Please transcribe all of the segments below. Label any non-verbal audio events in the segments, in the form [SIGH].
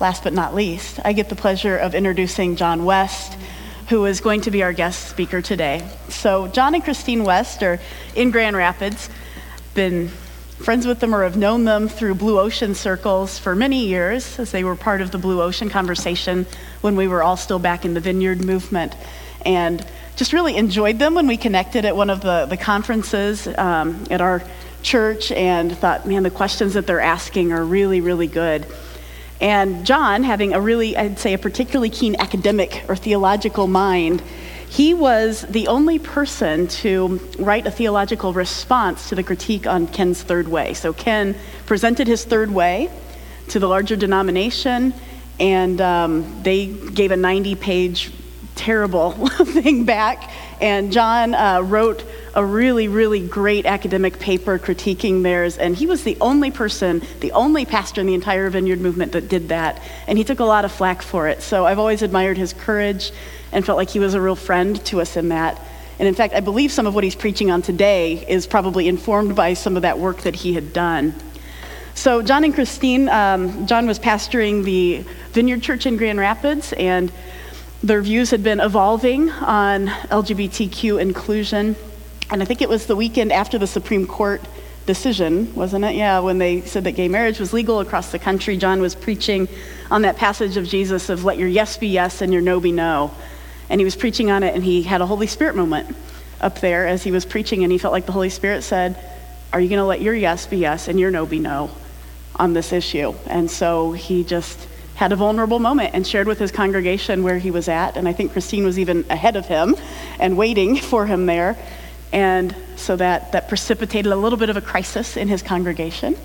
last but not least, I get the pleasure of introducing John West, who is going to be our guest speaker today. So, John and Christine West are in Grand Rapids, been friends with them or have known them through Blue Ocean circles for many years, as they were part of the Blue Ocean conversation when we were all still back in the vineyard movement. And just really enjoyed them when we connected at one of the, the conferences um, at our church and thought, man, the questions that they're asking are really, really good. And John, having a really, I'd say, a particularly keen academic or theological mind, he was the only person to write a theological response to the critique on Ken's third way. So Ken presented his third way to the larger denomination, and um, they gave a 90 page terrible [LAUGHS] thing back. And John uh, wrote a really, really great academic paper critiquing theirs. And he was the only person, the only pastor in the entire vineyard movement that did that. And he took a lot of flack for it. So I've always admired his courage and felt like he was a real friend to us in that. And in fact, I believe some of what he's preaching on today is probably informed by some of that work that he had done. So, John and Christine, um, John was pastoring the Vineyard Church in Grand Rapids, and their views had been evolving on LGBTQ inclusion. And I think it was the weekend after the Supreme Court decision, wasn't it? Yeah, when they said that gay marriage was legal across the country, John was preaching on that passage of Jesus of let your yes be yes and your no be no. And he was preaching on it, and he had a Holy Spirit moment up there as he was preaching, and he felt like the Holy Spirit said, Are you going to let your yes be yes and your no be no on this issue? And so he just had a vulnerable moment and shared with his congregation where he was at. And I think Christine was even ahead of him and waiting [LAUGHS] for him there. And so that, that precipitated a little bit of a crisis in his congregation.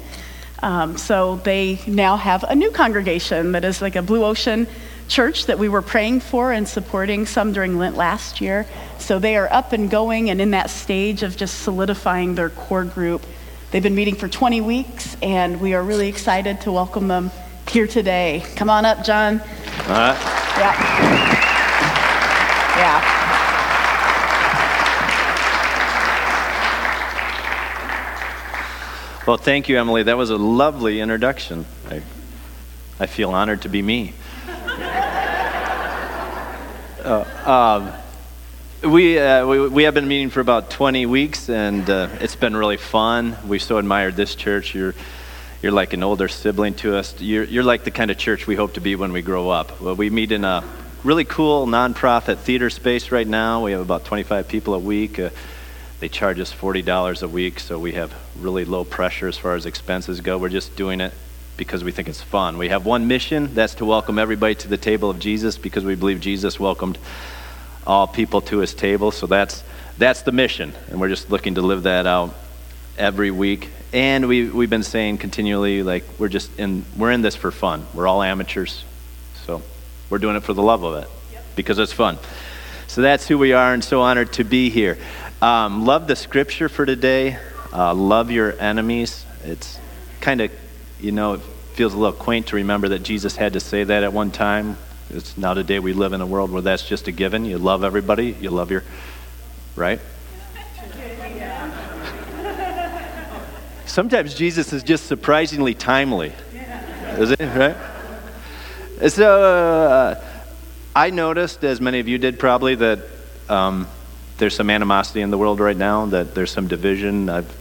Um, so they now have a new congregation that is like a Blue Ocean church that we were praying for and supporting some during Lent last year. So they are up and going and in that stage of just solidifying their core group. They've been meeting for 20 weeks, and we are really excited to welcome them here today. Come on up, John. All right. Yeah. Yeah. Well, thank you, Emily. That was a lovely introduction. I, I feel honored to be me. [LAUGHS] uh, um, we, uh, we, we have been meeting for about 20 weeks, and uh, it's been really fun. We so admired this church. You're you're like an older sibling to us. You're, you're like the kind of church we hope to be when we grow up. Well, we meet in a really cool nonprofit theater space right now. We have about 25 people a week. Uh, they charge us $40 a week, so we have really low pressure as far as expenses go. We're just doing it because we think it's fun. We have one mission that's to welcome everybody to the table of Jesus because we believe Jesus welcomed all people to his table. So that's, that's the mission, and we're just looking to live that out every week. And we, we've been saying continually like we're just in we're in this for fun. We're all amateurs. So we're doing it for the love of it yep. because it's fun. So that's who we are and so honored to be here. Um, love the scripture for today. Uh, love your enemies. It's kind of you know it feels a little quaint to remember that jesus had to say that at one time. It's now today we live in a world where that's just a given. You love everybody. You love your right sometimes Jesus is just surprisingly timely. Is it, right? So uh, I noticed, as many of you did probably, that um, there's some animosity in the world right now, that there's some division. I've,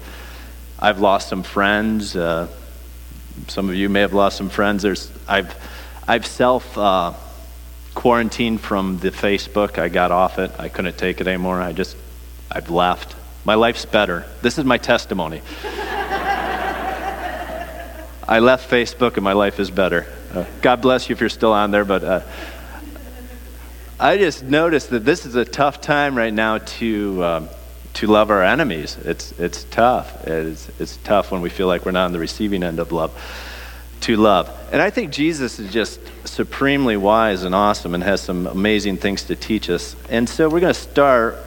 I've lost some friends. Uh, some of you may have lost some friends. There's, I've, I've self uh, quarantined from the Facebook. I got off it. I couldn't take it anymore. I just, I've left. My life's better. This is my testimony. I left Facebook and my life is better. Uh, God bless you if you're still on there, but uh, I just noticed that this is a tough time right now to um, to love our enemies. It's it's tough. It's it's tough when we feel like we're not on the receiving end of love. To love, and I think Jesus is just supremely wise and awesome, and has some amazing things to teach us. And so we're going to start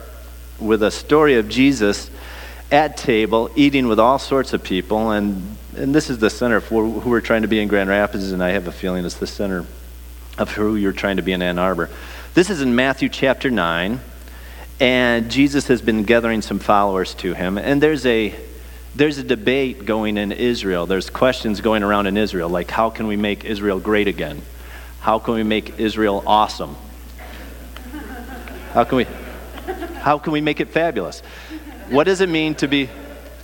with a story of Jesus at table, eating with all sorts of people, and and this is the center for who we're trying to be in Grand Rapids, and I have a feeling it's the center of who you're trying to be in Ann Arbor. This is in Matthew chapter 9, and Jesus has been gathering some followers to him, and there's a there's a debate going in Israel. There's questions going around in Israel, like how can we make Israel great again? How can we make Israel awesome? How can we, how can we make it fabulous? What does it mean to be,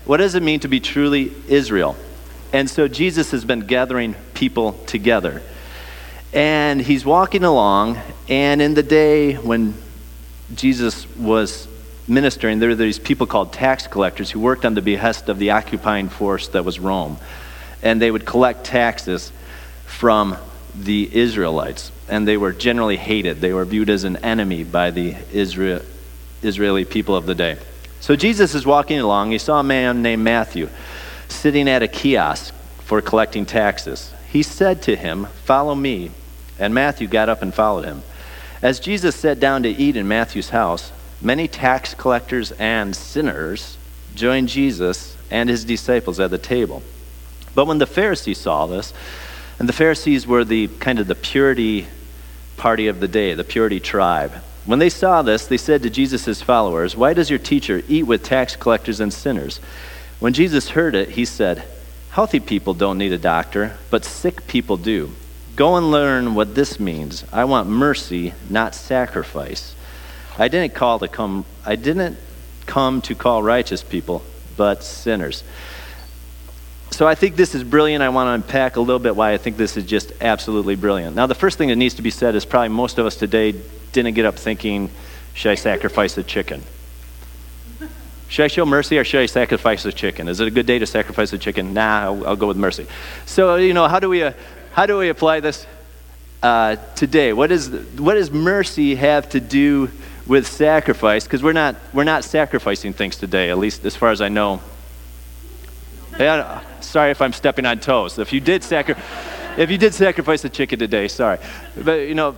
what does it mean to be truly Israel? And so Jesus has been gathering people together. And he's walking along, and in the day when Jesus was ministering, there were these people called tax collectors who worked on the behest of the occupying force that was Rome. And they would collect taxes from the Israelites. And they were generally hated. They were viewed as an enemy by the Israel, Israeli people of the day. So Jesus is walking along. He saw a man named Matthew sitting at a kiosk for collecting taxes. He said to him, Follow me. And Matthew got up and followed him. As Jesus sat down to eat in Matthew's house, many tax collectors and sinners joined Jesus and his disciples at the table. But when the Pharisees saw this, and the Pharisees were the kind of the purity party of the day, the purity tribe. When they saw this, they said to Jesus' followers, Why does your teacher eat with tax collectors and sinners? When Jesus heard it, he said, Healthy people don't need a doctor, but sick people do. Go and learn what this means. I want mercy, not sacrifice. I didn't call to come I didn't come to call righteous people, but sinners. So I think this is brilliant. I want to unpack a little bit why I think this is just absolutely brilliant. Now, the first thing that needs to be said is probably most of us today didn't get up thinking, should I sacrifice the chicken? Should I show mercy or should I sacrifice the chicken? Is it a good day to sacrifice the chicken? Nah, I'll, I'll go with mercy. So, you know, how do we, uh, how do we apply this uh, today? What, is, what does mercy have to do with sacrifice? Because we're not, we're not sacrificing things today, at least as far as I know. Yeah, sorry if I'm stepping on toes. If you did sacri- if you did sacrifice a chicken today, sorry. But, you know,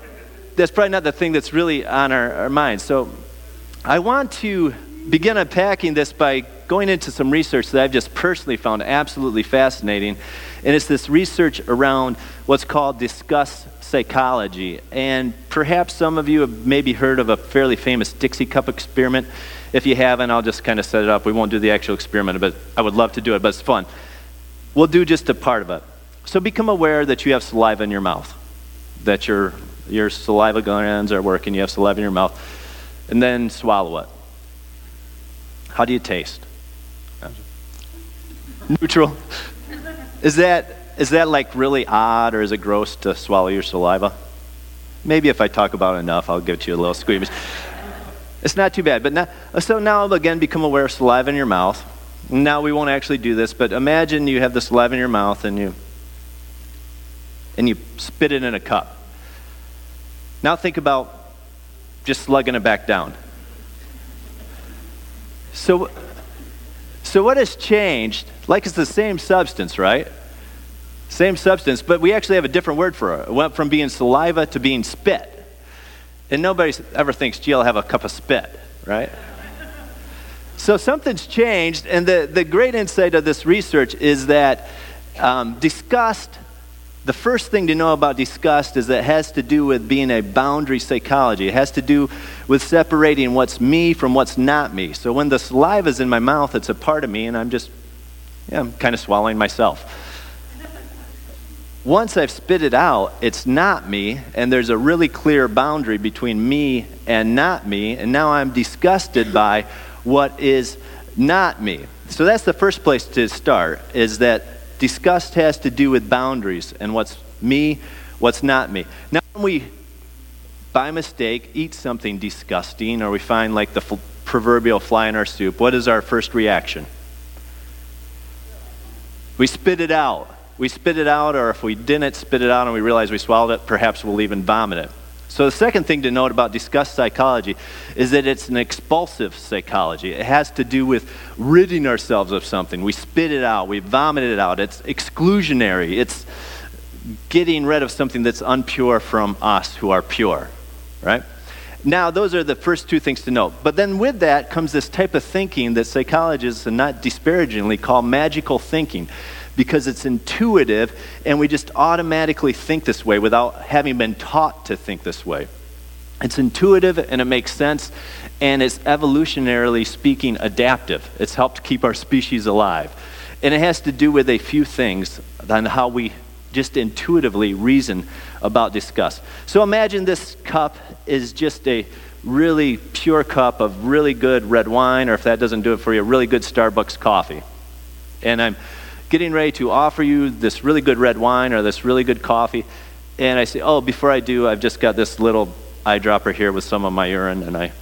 that's probably not the thing that's really on our, our minds. So I want to begin unpacking this by going into some research that I've just personally found absolutely fascinating. And it's this research around what's called disgust psychology. And perhaps some of you have maybe heard of a fairly famous Dixie Cup experiment. If you haven't, I'll just kind of set it up. We won't do the actual experiment, but I would love to do it, but it's fun. We'll do just a part of it. So become aware that you have saliva in your mouth, that your, your saliva glands are working, you have saliva in your mouth, and then swallow it. How do you taste? Neutral. Is that, is that like really odd or is it gross to swallow your saliva? Maybe if I talk about it enough, I'll give you a little squeamish. It's not too bad. But now, so now again, become aware of saliva in your mouth. Now we won't actually do this, but imagine you have the saliva in your mouth and you and you spit it in a cup. Now think about just slugging it back down. So, so what has changed? Like it's the same substance, right? Same substance, but we actually have a different word for it. It went from being saliva to being spit. And nobody ever thinks, gee, I'll have a cup of spit, right? so something's changed, and the, the great insight of this research is that um, disgust the first thing to know about disgust is that it has to do with being a boundary psychology. It has to do with separating what's me from what's not me. So when the saliva is in my mouth, it's a part of me, and I'm just, yeah, I'm kind of swallowing myself. [LAUGHS] Once I've spit it out, it's not me, and there's a really clear boundary between me and not me, and now I'm disgusted by what is not me. So that's the first place to start, is that disgust has to do with boundaries and what's me, what's not me. Now, when we, by mistake, eat something disgusting or we find like the f- proverbial fly in our soup, what is our first reaction? We spit it out. We spit it out, or if we didn't spit it out and we realize we swallowed it, perhaps we'll even vomit it. So, the second thing to note about disgust psychology is that it's an expulsive psychology. It has to do with ridding ourselves of something. We spit it out, we vomit it out. It's exclusionary, it's getting rid of something that's unpure from us who are pure, right? Now, those are the first two things to note. But then with that comes this type of thinking that psychologists, and not disparagingly, call magical thinking because it's intuitive and we just automatically think this way without having been taught to think this way. It's intuitive and it makes sense, and it's evolutionarily speaking adaptive. It's helped keep our species alive. And it has to do with a few things on how we just intuitively reason about disgust. So imagine this cup is just a really pure cup of really good red wine, or if that doesn't do it for you, really good Starbucks coffee. And I'm getting ready to offer you this really good red wine or this really good coffee. And I say, Oh, before I do, I've just got this little eyedropper here with some of my urine, and I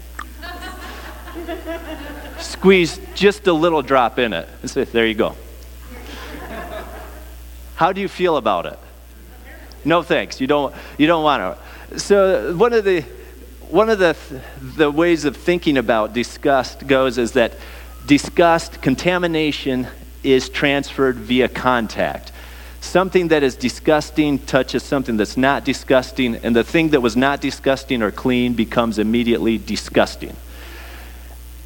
[LAUGHS] squeeze just a little drop in it and say, There you go. How do you feel about it? No thanks. You don't, you don't want to. So, one of the one of the, the ways of thinking about disgust goes is that disgust, contamination, is transferred via contact. Something that is disgusting touches something that's not disgusting, and the thing that was not disgusting or clean becomes immediately disgusting.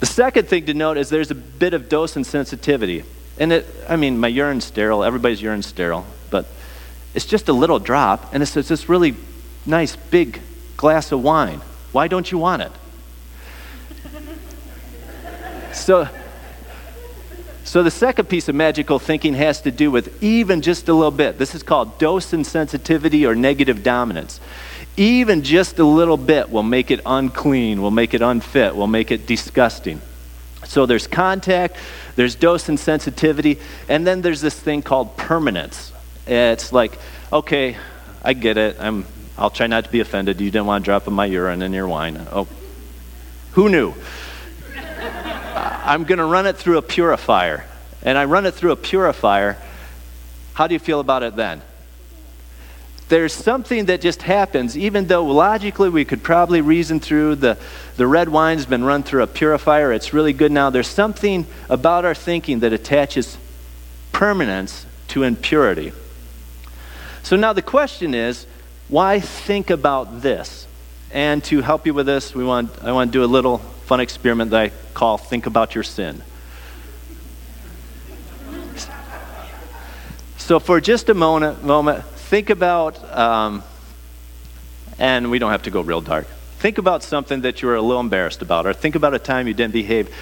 The second thing to note is there's a bit of dose sensitivity. And it, I mean, my urine's sterile, everybody's urine's sterile, but it's just a little drop, and it's this really nice big glass of wine. Why don't you want it? [LAUGHS] so, so the second piece of magical thinking has to do with even just a little bit. This is called dose insensitivity or negative dominance. Even just a little bit will make it unclean, will make it unfit, will make it disgusting. So there's contact, there's dose insensitivity, and then there's this thing called permanence. It's like, okay, I get it. I'm I'll try not to be offended. You didn't want to drop in my urine in your wine. Oh, who knew? I'm going to run it through a purifier. And I run it through a purifier. How do you feel about it then? There's something that just happens, even though logically we could probably reason through the, the red wine's been run through a purifier, it's really good now. There's something about our thinking that attaches permanence to impurity. So now the question is why think about this? And to help you with this, we want, I want to do a little fun experiment that I call Think About Your Sin. So, for just a moment, moment think about, um, and we don't have to go real dark. Think about something that you were a little embarrassed about, or think about a time you didn't behave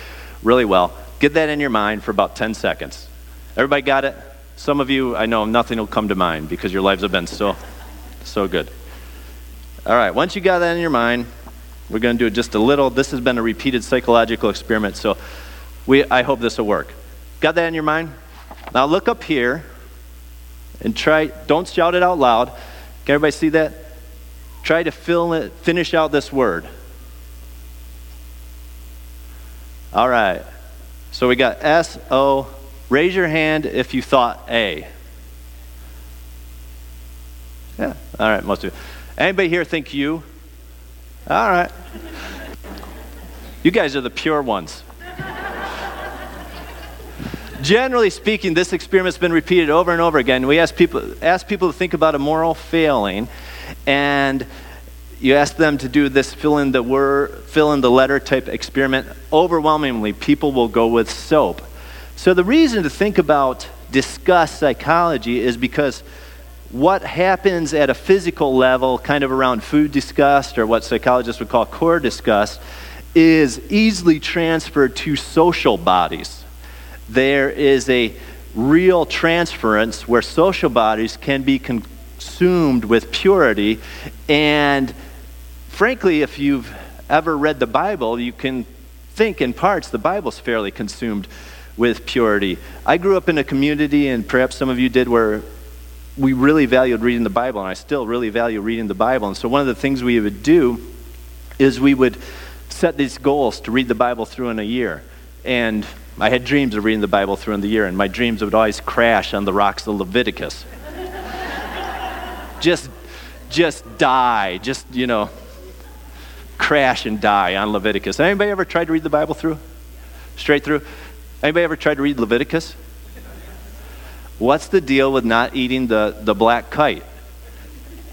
really well. Get that in your mind for about 10 seconds. Everybody got it? Some of you, I know nothing will come to mind because your lives have been so so good. All right, once you got that in your mind, we're going to do it just a little. This has been a repeated psychological experiment, so we, I hope this will work. Got that in your mind? Now look up here and try, don't shout it out loud. Can everybody see that? Try to fill it, finish out this word. All right. So we got S O. Raise your hand if you thought A. Yeah. All right, most of you. Anybody here think you? All right. You guys are the pure ones. Generally speaking, this experiment's been repeated over and over again. We ask people, ask people to think about a moral failing, and you ask them to do this fill in the word, fill in the letter type experiment. Overwhelmingly, people will go with soap. So the reason to think about disgust psychology is because what happens at a physical level, kind of around food disgust or what psychologists would call core disgust, is easily transferred to social bodies. There is a real transference where social bodies can be consumed with purity. And frankly, if you've ever read the Bible, you can think in parts the Bible's fairly consumed with purity. I grew up in a community, and perhaps some of you did, where we really valued reading the Bible, and I still really value reading the Bible. And so one of the things we would do is we would set these goals to read the Bible through in a year. And I had dreams of reading the Bible through in the year, and my dreams would always crash on the rocks of Leviticus. [LAUGHS] just, just die, just, you know, crash and die on Leviticus. Anybody ever tried to read the Bible through? Straight through? Anybody ever tried to read Leviticus? What's the deal with not eating the, the black kite?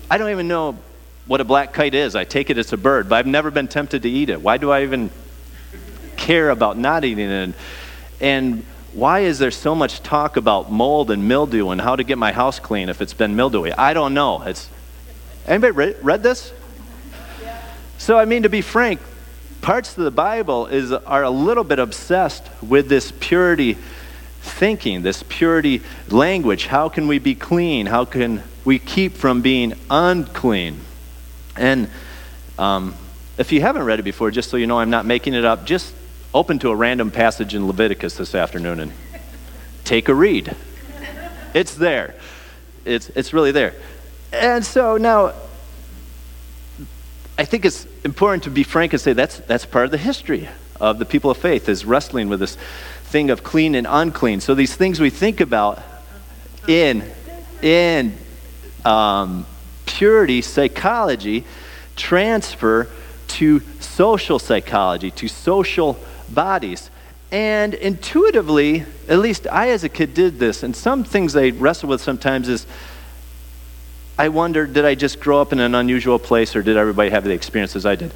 I don't even know what a black kite is. I take it it's a bird, but I've never been tempted to eat it. Why do I even care about not eating it? And why is there so much talk about mold and mildew and how to get my house clean if it's been mildewy? I don't know. It's anybody read, read this? So, I mean, to be frank, parts of the Bible is, are a little bit obsessed with this purity thinking, this purity language. How can we be clean? How can we keep from being unclean? And um, if you haven't read it before, just so you know I'm not making it up, just open to a random passage in Leviticus this afternoon and take a read. It's there. It's, it's really there. And so now, I think it's important to be frank and say that's, that's part of the history of the people of faith is wrestling with this thing of clean and unclean. So these things we think about in, in um, purity psychology transfer to social psychology, to social bodies. And intuitively, at least I as a kid did this, and some things I wrestle with sometimes is I wonder, did I just grow up in an unusual place or did everybody have the experiences I did?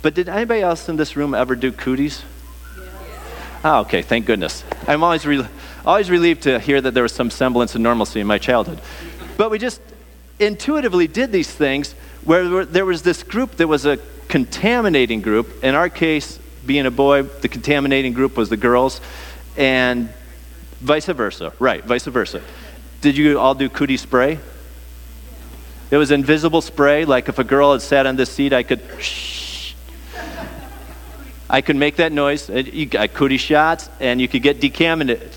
But did anybody else in this room ever do cooties? Oh, okay, thank goodness. I'm always, re- always relieved to hear that there was some semblance of normalcy in my childhood. But we just intuitively did these things where there was this group that was a contaminating group. In our case, being a boy, the contaminating group was the girls, and vice versa. Right, vice versa. Did you all do cootie spray? It was invisible spray, like if a girl had sat on this seat, I could shh. I could make that noise. You got cootie shots, and you could get decontaminated.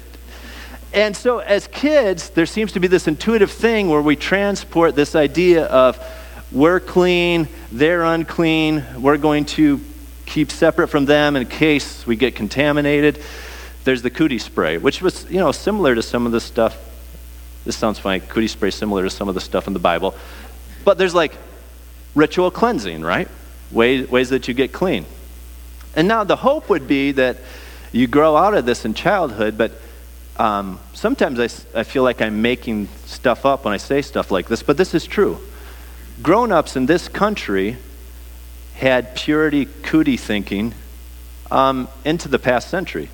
And so, as kids, there seems to be this intuitive thing where we transport this idea of we're clean, they're unclean, we're going to keep separate from them in case we get contaminated. There's the cootie spray, which was, you know, similar to some of the stuff. This sounds funny. Cootie spray similar to some of the stuff in the Bible. But there's like ritual cleansing, right? Ways, ways that you get clean. And now the hope would be that you grow out of this in childhood, but um, sometimes I, I feel like I'm making stuff up when I say stuff like this, but this is true. Grown ups in this country had purity cootie thinking um, into the past century.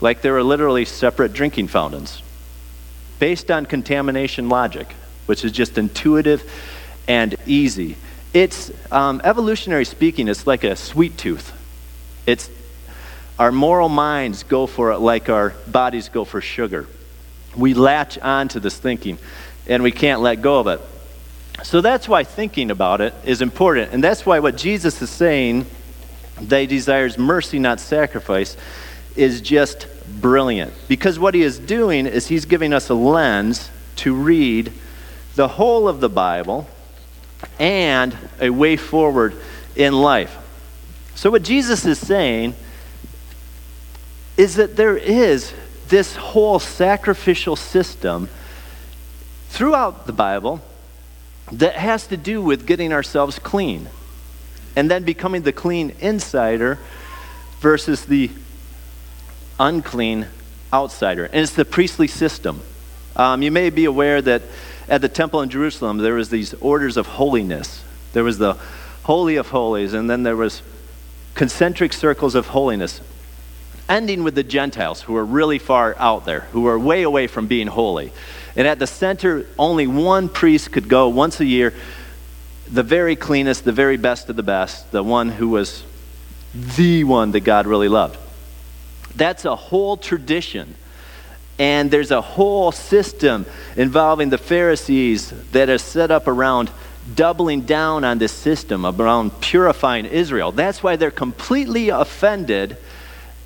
Like there were literally separate drinking fountains based on contamination logic, which is just intuitive and easy. It's, um, evolutionary speaking, it's like a sweet tooth. It's, our moral minds go for it like our bodies go for sugar. We latch on to this thinking, and we can't let go of it. So that's why thinking about it is important. And that's why what Jesus is saying, that he desires mercy, not sacrifice, is just brilliant. Because what he is doing is he's giving us a lens to read the whole of the Bible and a way forward in life. So, what Jesus is saying is that there is this whole sacrificial system throughout the Bible that has to do with getting ourselves clean and then becoming the clean insider versus the unclean outsider. And it's the priestly system. Um, you may be aware that at the temple in Jerusalem, there was these orders of holiness. There was the Holy of Holies, and then there was concentric circles of holiness, ending with the Gentiles, who are really far out there, who are way away from being holy. And at the center, only one priest could go once a year, the very cleanest, the very best of the best, the one who was the one that God really loved. That's a whole tradition and there's a whole system involving the Pharisees that is set up around doubling down on this system, around purifying Israel. That's why they're completely offended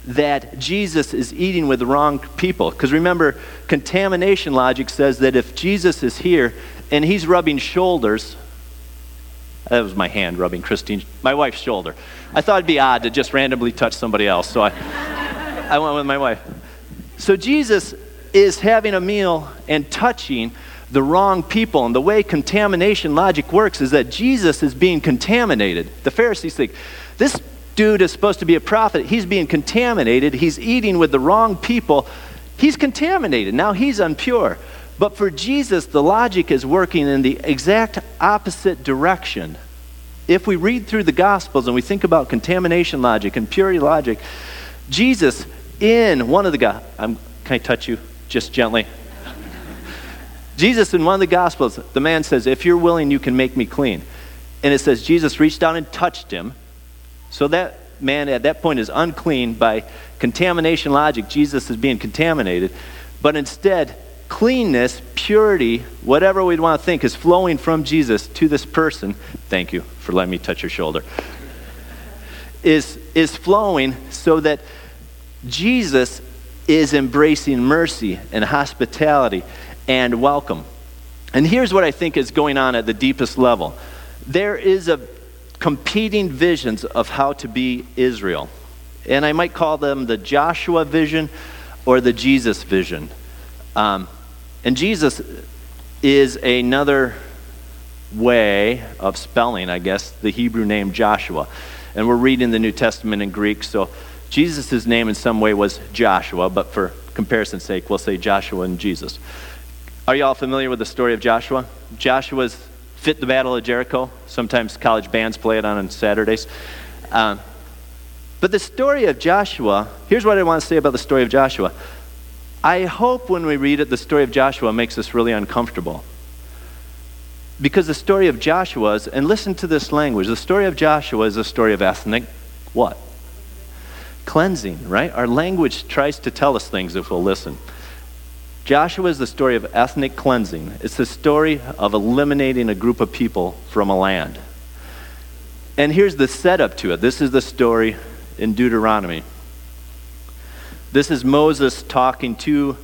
that Jesus is eating with the wrong people. Because remember, contamination logic says that if Jesus is here and he's rubbing shoulders, that was my hand rubbing Christine, my wife's shoulder. I thought it'd be odd to just randomly touch somebody else, so I, I went with my wife. So Jesus is having a meal and touching the wrong people. And the way contamination logic works is that Jesus is being contaminated. The Pharisees think, this dude is supposed to be a prophet. He's being contaminated. He's eating with the wrong people. He's contaminated. Now he's impure. But for Jesus, the logic is working in the exact opposite direction. If we read through the Gospels and we think about contamination logic and purity logic, Jesus in one of the I'm, can I touch you just gently? Jesus in one of the Gospels, the man says, If you're willing, you can make me clean. And it says Jesus reached down and touched him, So that man at that point is unclean by contamination logic. Jesus is being contaminated. But instead, cleanness, purity, whatever we'd want to think, is flowing from Jesus to this person. Thank you for letting me touch your shoulder. Is, is flowing so that Jesus is embracing mercy and hospitality and welcome. And here's what I think is going on at the deepest level there is a competing visions of how to be Israel. And I might call them the Joshua vision or the Jesus vision. Um, and Jesus is another way of spelling, I guess, the Hebrew name Joshua. And we're reading the New Testament in Greek, so Jesus' name in some way was Joshua, but for comparison's sake, we'll say Joshua and Jesus. Are you all familiar with the story of Joshua? Joshua's fit the Battle of Jericho. Sometimes college bands play it on, Saturdays. Um, but the story of Joshua, here's what I want to say about the story of Joshua. I hope when we read it, the story of Joshua makes us really uncomfortable. Because the story of Joshua is, and listen to this language, the story of Joshua is a story of ethnic what? Cleansing, right? Our language tries to tell us things if we'll listen. Joshua is the story of ethnic cleansing. It's the story of eliminating a group of people from a land. And here's the setup to it. This is the story in Deuteronomy. This is Moses talking to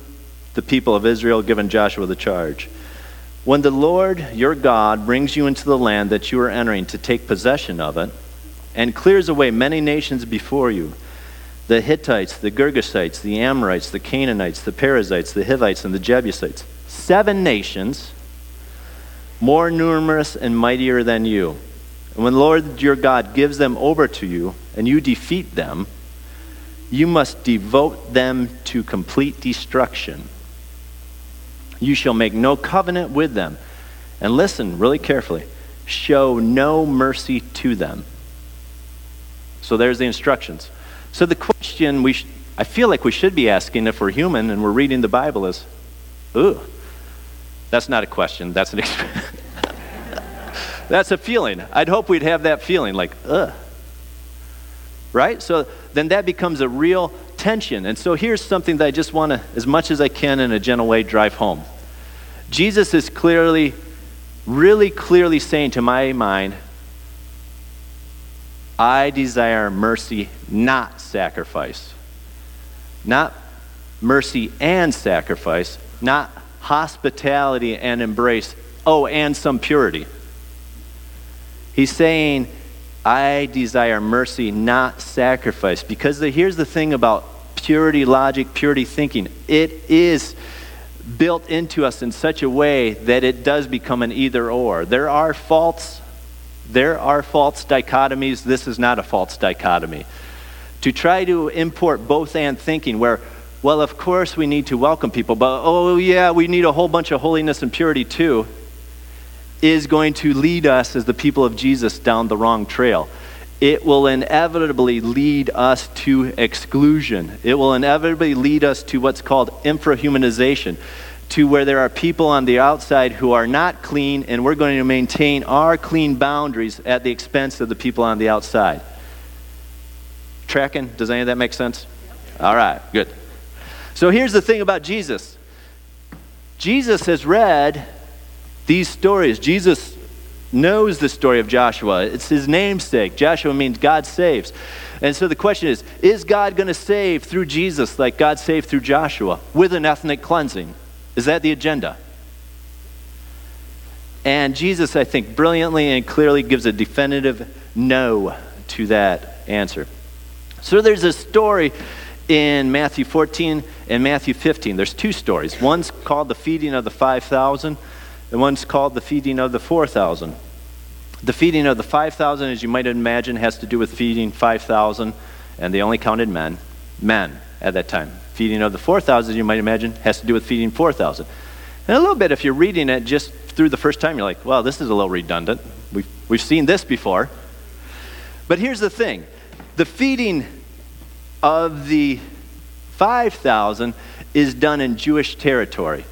the people of Israel, giving Joshua the charge. When the Lord your God brings you into the land that you are entering to take possession of it, and clears away many nations before you, the Hittites, the Girgashites, the Amorites, the Canaanites, the Perizzites, the Hivites, and the Jebusites. Seven nations, more numerous and mightier than you. And when the Lord your God gives them over to you, and you defeat them, you must devote them to complete destruction. You shall make no covenant with them. And listen really carefully show no mercy to them. So there's the instructions. So the question we sh- I feel like we should be asking if we're human and we're reading the Bible is, ooh, that's not a question. That's an [LAUGHS] that's a feeling. I'd hope we'd have that feeling, like, ugh. Right? So then that becomes a real tension. And so here's something that I just want to, as much as I can in a gentle way, drive home. Jesus is clearly, really clearly saying to my mind, I desire mercy, not sacrifice. Not mercy and sacrifice, not hospitality and embrace, oh, and some purity. He's saying, I desire mercy, not sacrifice. Because the, here's the thing about purity logic, purity thinking it is built into us in such a way that it does become an either or. There are faults there are false dichotomies. This is not a false dichotomy. To try to import both and thinking, where, well, of course we need to welcome people, but oh, yeah, we need a whole bunch of holiness and purity too, is going to lead us as the people of Jesus down the wrong trail. It will inevitably lead us to exclusion. It will inevitably lead us to what's called infrahumanization to where there are people on the outside who are not clean, and we're going to maintain our clean boundaries at the expense of the people on the outside. Tracking? Does any of that make sense? All right, good. So here's the thing about Jesus Jesus has read these stories. Jesus knows the story of Joshua, it's his namesake. Joshua means God saves. And so the question is Is God going to save through Jesus like God saved through Joshua with an ethnic cleansing? Is that the agenda? And Jesus, I think, brilliantly and clearly gives a definitive no to that answer. So there's a story in Matthew 14 and Matthew 15. There's two stories. One's called the feeding of the 5,000, and one's called the feeding of the 4,000. The feeding of the 5,000, as you might imagine, has to do with feeding 5,000, and they only counted men. Men at that time. Feeding of the 4,000, you might imagine, has to do with feeding 4,000. And a little bit, if you're reading it just through the first time, you're like, well, this is a little redundant. We've, we've seen this before. But here's the thing the feeding of the 5,000 is done in Jewish territory,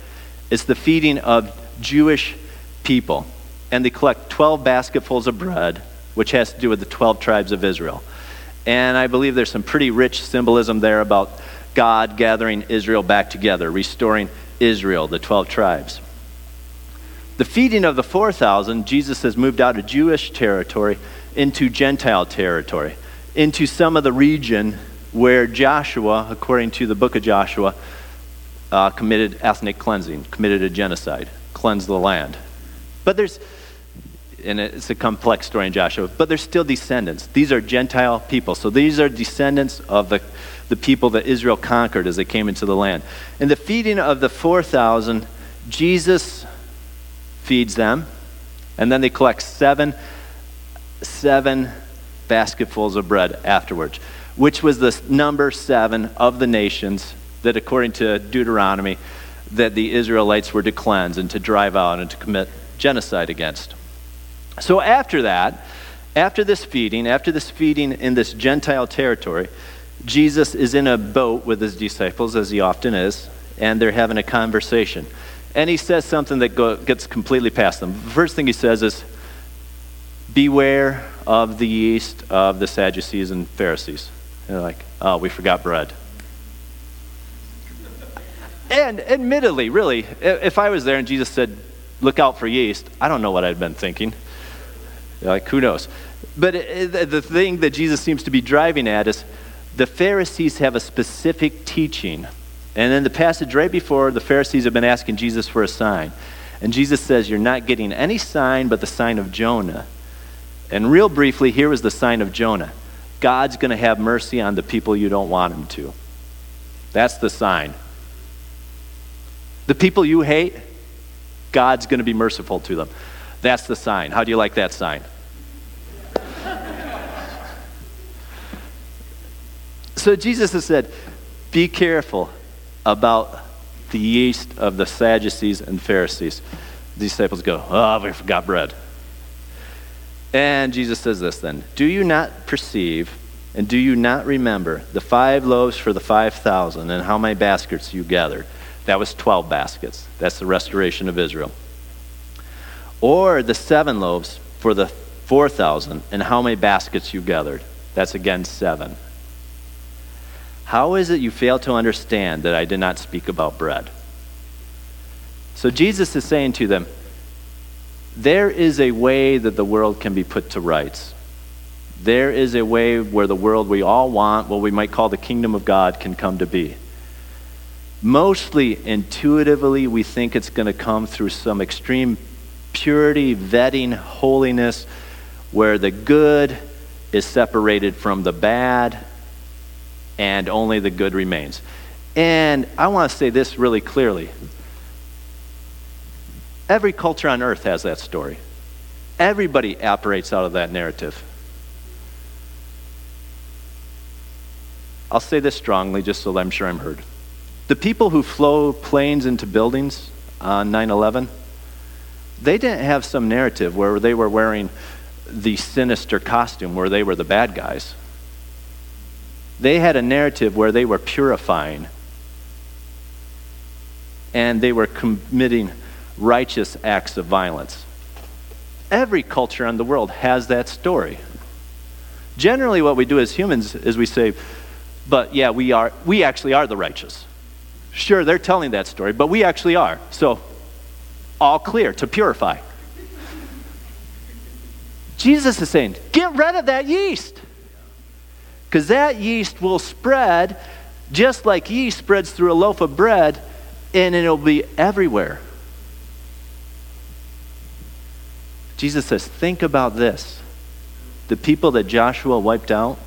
it's the feeding of Jewish people. And they collect 12 basketfuls of bread, which has to do with the 12 tribes of Israel. And I believe there's some pretty rich symbolism there about God gathering Israel back together, restoring Israel, the 12 tribes. The feeding of the 4,000, Jesus has moved out of Jewish territory into Gentile territory, into some of the region where Joshua, according to the book of Joshua, uh, committed ethnic cleansing, committed a genocide, cleansed the land. But there's, and it's a complex story in Joshua, but there's still descendants. These are Gentile people. So these are descendants of the, the people that Israel conquered as they came into the land. In the feeding of the 4,000, Jesus feeds them, and then they collect seven, seven basketfuls of bread afterwards, which was the number seven of the nations that, according to Deuteronomy, that the Israelites were to cleanse and to drive out and to commit genocide against. So after that, after this feeding, after this feeding in this Gentile territory, Jesus is in a boat with his disciples, as he often is, and they're having a conversation and he says something that go, gets completely past them. The first thing he says is, Beware of the yeast of the Sadducees and Pharisees. And they're like, Oh, we forgot bread. And admittedly, really, if I was there and Jesus said, Look out for yeast, I don't know what I'd been thinking. Like, who knows? But the thing that Jesus seems to be driving at is the Pharisees have a specific teaching and in the passage right before, the Pharisees have been asking Jesus for a sign. And Jesus says, You're not getting any sign but the sign of Jonah. And real briefly, here was the sign of Jonah God's going to have mercy on the people you don't want him to. That's the sign. The people you hate, God's going to be merciful to them. That's the sign. How do you like that sign? So Jesus has said, Be careful about the yeast of the Sadducees and Pharisees. The disciples go, Oh, we forgot bread. And Jesus says this then Do you not perceive and do you not remember the five loaves for the 5,000 and how many baskets you gathered? That was 12 baskets. That's the restoration of Israel. Or the seven loaves for the 4,000 and how many baskets you gathered? That's again seven. How is it you fail to understand that I did not speak about bread? So Jesus is saying to them, there is a way that the world can be put to rights. There is a way where the world we all want, what we might call the kingdom of God, can come to be. Mostly intuitively, we think it's going to come through some extreme purity, vetting, holiness, where the good is separated from the bad and only the good remains. And I want to say this really clearly. Every culture on earth has that story. Everybody operates out of that narrative. I'll say this strongly just so I'm sure I'm heard. The people who flew planes into buildings on 9 11, they didn't have some narrative where they were wearing the sinister costume where they were the bad guys. They had a narrative where they were purifying and they were committing righteous acts of violence. Every culture in the world has that story. Generally, what we do as humans is we say, but yeah, we, are, we actually are the righteous. Sure, they're telling that story, but we actually are. So, all clear to purify. Jesus is saying, get rid of that yeast. Because that yeast will spread just like yeast spreads through a loaf of bread, and it'll be everywhere. Jesus says, Think about this. The people that Joshua wiped out,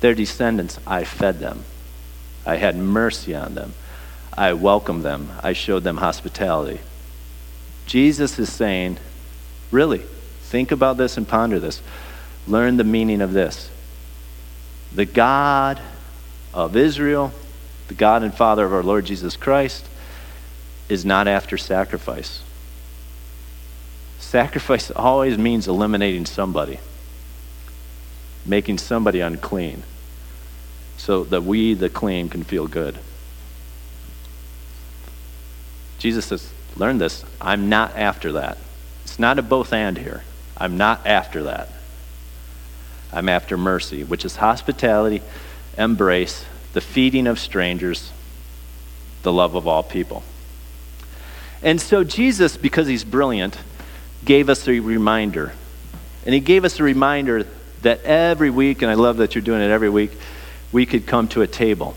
their descendants, I fed them. I had mercy on them. I welcomed them. I showed them hospitality. Jesus is saying, really, think about this and ponder this. Learn the meaning of this the God of Israel, the God and Father of our Lord Jesus Christ, is not after sacrifice. Sacrifice [LAUGHS] always means eliminating somebody, making somebody unclean, so that we, the clean, can feel good. Jesus says, Learn this. I'm not after that. It's not a both and here. I'm not after that. I'm after mercy, which is hospitality, embrace, the feeding of strangers, the love of all people. And so Jesus, because he's brilliant, gave us a reminder. And he gave us a reminder that every week, and I love that you're doing it every week, we could come to a table.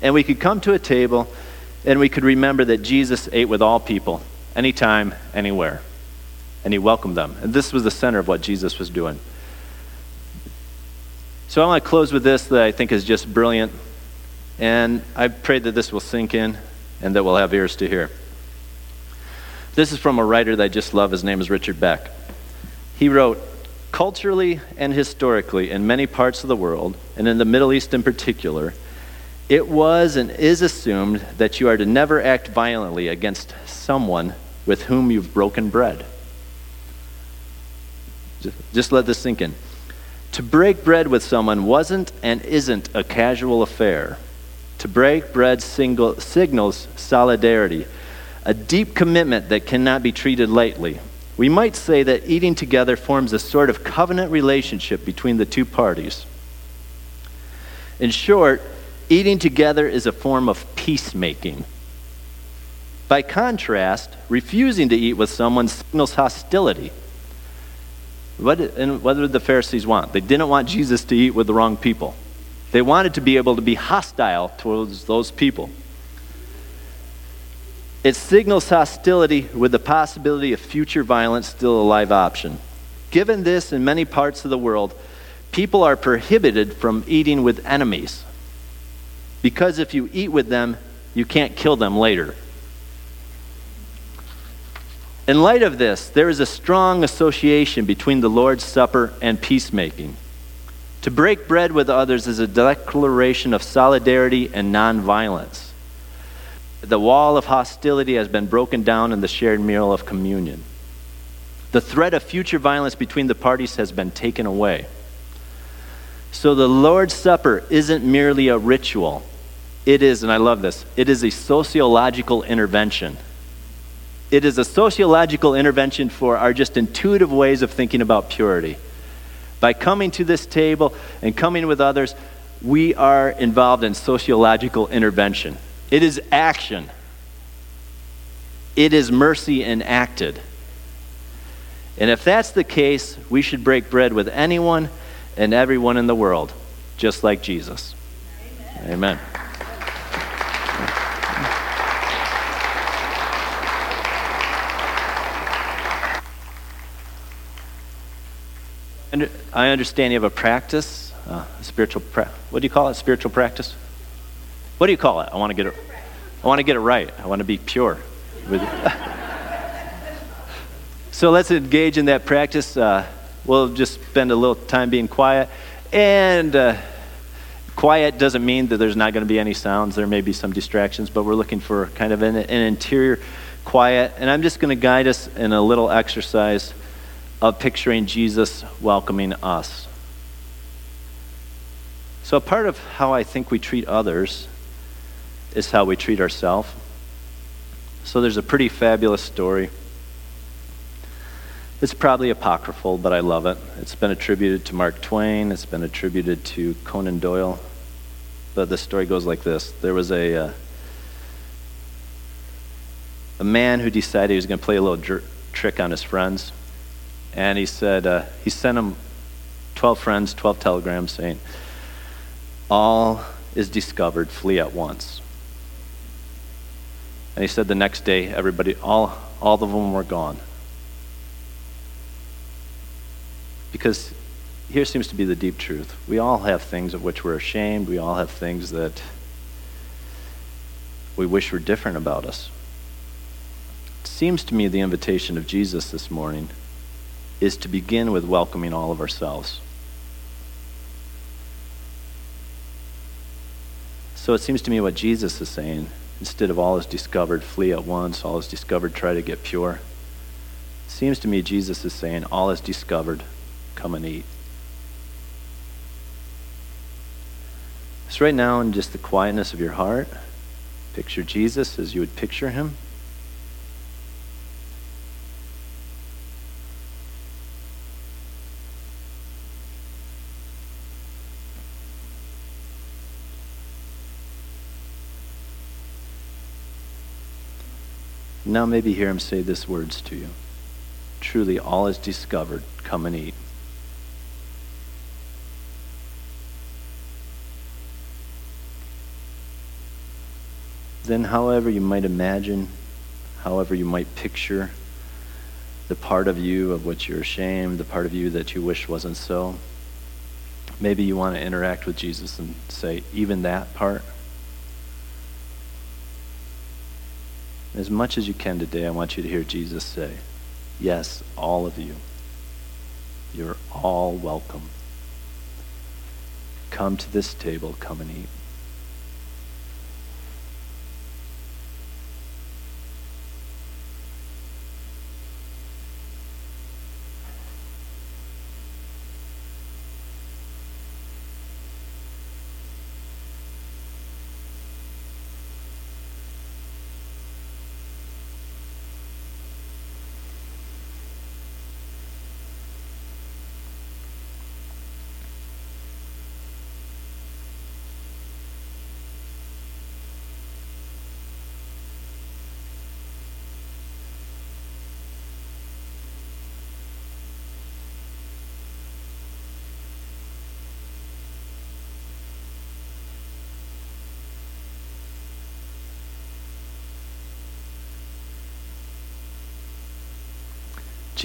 And we could come to a table and we could remember that Jesus ate with all people, anytime, anywhere. And he welcomed them. And this was the center of what Jesus was doing. So I want to close with this that I think is just brilliant. And I pray that this will sink in and that we'll have ears to hear. This is from a writer that I just love. His name is Richard Beck. He wrote, Culturally and historically, in many parts of the world, and in the Middle East in particular, it was and is assumed that you are to never act violently against someone with whom you've broken bread. Just let this sink in. To break bread with someone wasn't and isn't a casual affair. To break bread single, signals solidarity, a deep commitment that cannot be treated lightly. We might say that eating together forms a sort of covenant relationship between the two parties. In short, eating together is a form of peacemaking. By contrast, refusing to eat with someone signals hostility. What, and what did the Pharisees want? They didn't want Jesus to eat with the wrong people. They wanted to be able to be hostile towards those people. It signals hostility with the possibility of future violence still a live option. Given this, in many parts of the world, people are prohibited from eating with enemies. Because if you eat with them, you can't kill them later. In light of this, there is a strong association between the Lord's Supper and peacemaking. To break bread with others is a declaration of solidarity and nonviolence the wall of hostility has been broken down in the shared meal of communion. The threat of future violence between the parties has been taken away. So the Lord's Supper isn't merely a ritual. It is, and I love this, it is a sociological intervention. It is a sociological intervention for our just intuitive ways of thinking about purity. By coming to this table and coming with others, we are involved in sociological intervention. It is action. It is mercy enacted. And if that's the case, we should break bread with anyone and everyone in the world, just like Jesus. Amen. Amen. I understand you have a practice, uh, a spiritual. Pra- what do you call it? Spiritual practice. What do you call it? I want to get it. I want to get it right. I want to be pure. [LAUGHS] so let's engage in that practice. Uh, we'll just spend a little time being quiet. And uh, quiet doesn't mean that there's not going to be any sounds. There may be some distractions, but we're looking for kind of an, an interior quiet. And I'm just going to guide us in a little exercise of picturing Jesus welcoming us. So, part of how I think we treat others is how we treat ourselves. So there's a pretty fabulous story. It's probably apocryphal, but I love it. It's been attributed to Mark Twain, it's been attributed to Conan Doyle. But the story goes like this There was a, uh, a man who decided he was going to play a little trick on his friends. And he said, uh, he sent them 12 friends, 12 telegrams saying, All is discovered, flee at once. And he said the next day, everybody, all, all of them were gone. Because here seems to be the deep truth. We all have things of which we're ashamed. We all have things that we wish were different about us. It seems to me the invitation of Jesus this morning is to begin with welcoming all of ourselves. So it seems to me what Jesus is saying Instead of all is discovered, flee at once. All is discovered, try to get pure. It seems to me Jesus is saying, all is discovered, come and eat. So, right now, in just the quietness of your heart, picture Jesus as you would picture him. Now maybe hear him say these words to you. Truly, all is discovered. Come and eat. Then, however you might imagine, however you might picture the part of you of which you're ashamed, the part of you that you wish wasn't so, maybe you want to interact with Jesus and say, even that part. As much as you can today, I want you to hear Jesus say, Yes, all of you. You're all welcome. Come to this table, come and eat.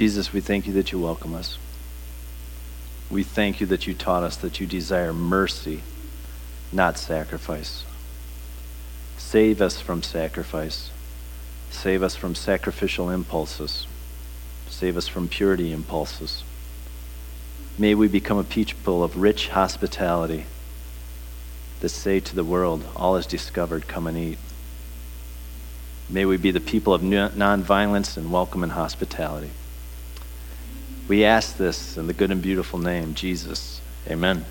Jesus, we thank you that you welcome us. We thank you that you taught us that you desire mercy, not sacrifice. Save us from sacrifice. Save us from sacrificial impulses. Save us from purity impulses. May we become a people of rich hospitality that say to the world, All is discovered, come and eat. May we be the people of nonviolence and welcome and hospitality. We ask this in the good and beautiful name, Jesus. Amen.